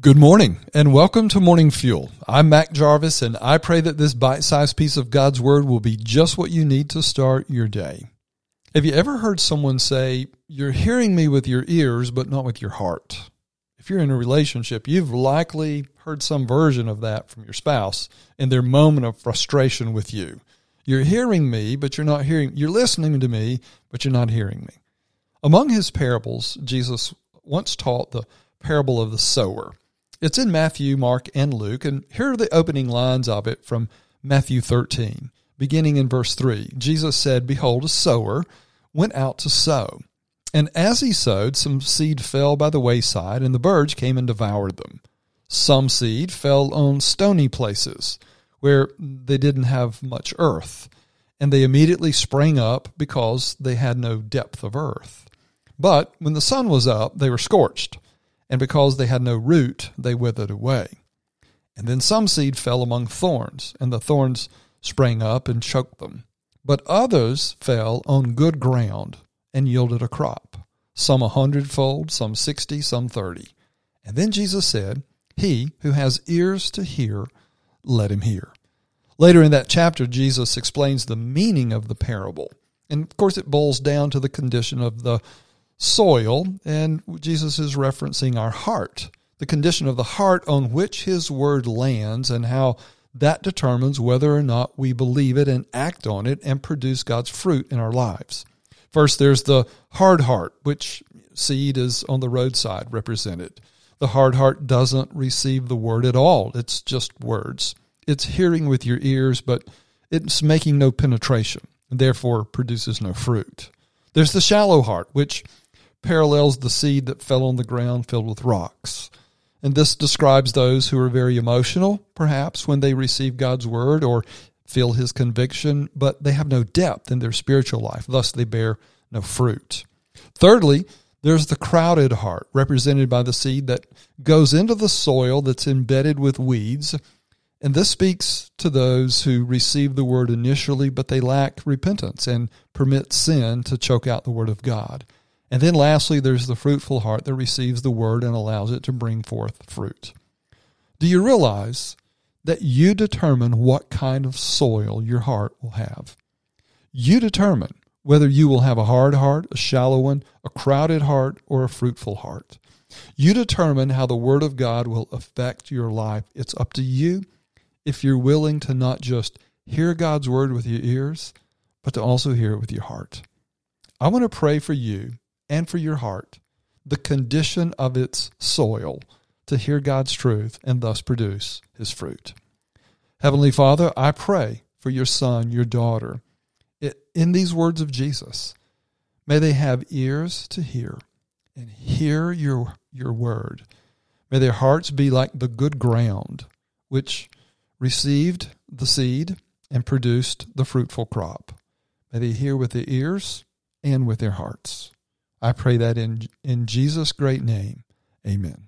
Good morning and welcome to Morning Fuel. I'm Mac Jarvis and I pray that this bite sized piece of God's Word will be just what you need to start your day. Have you ever heard someone say, You're hearing me with your ears, but not with your heart? If you're in a relationship, you've likely heard some version of that from your spouse in their moment of frustration with you. You're hearing me, but you're not hearing, you're listening to me, but you're not hearing me. Among his parables, Jesus once taught the parable of the sower. It's in Matthew, Mark, and Luke, and here are the opening lines of it from Matthew 13. Beginning in verse 3, Jesus said, Behold, a sower went out to sow. And as he sowed, some seed fell by the wayside, and the birds came and devoured them. Some seed fell on stony places where they didn't have much earth, and they immediately sprang up because they had no depth of earth. But when the sun was up, they were scorched and because they had no root, they withered away. And then some seed fell among thorns, and the thorns sprang up and choked them. But others fell on good ground and yielded a crop, some a hundredfold, some sixty, some thirty. And then Jesus said, He who has ears to hear, let him hear. Later in that chapter, Jesus explains the meaning of the parable. And of course, it boils down to the condition of the soil, and Jesus is referencing our heart, the condition of the heart on which his word lands, and how that determines whether or not we believe it and act on it and produce God's fruit in our lives. First, there's the hard heart, which seed is on the roadside represented. The hard heart doesn't receive the word at all, it's just words. It's hearing with your ears, but it's making no penetration, and therefore produces no fruit. There's the shallow heart, which parallels the seed that fell on the ground filled with rocks. And this describes those who are very emotional, perhaps, when they receive God's word or feel his conviction, but they have no depth in their spiritual life. Thus, they bear no fruit. Thirdly, there's the crowded heart, represented by the seed that goes into the soil that's embedded with weeds. And this speaks to those who receive the word initially, but they lack repentance and permit sin to choke out the word of God. And then lastly, there's the fruitful heart that receives the word and allows it to bring forth fruit. Do you realize that you determine what kind of soil your heart will have? You determine whether you will have a hard heart, a shallow one, a crowded heart, or a fruitful heart. You determine how the Word of God will affect your life. It's up to you if you're willing to not just hear God's Word with your ears, but to also hear it with your heart. I want to pray for you and for your heart the condition of its soil to hear God's truth and thus produce his fruit. Heavenly Father, I pray for your son, your daughter, in these words of Jesus. May they have ears to hear and hear your, your word. May their hearts be like the good ground which received the seed and produced the fruitful crop. May they hear with their ears and with their hearts. I pray that in, in Jesus' great name. Amen.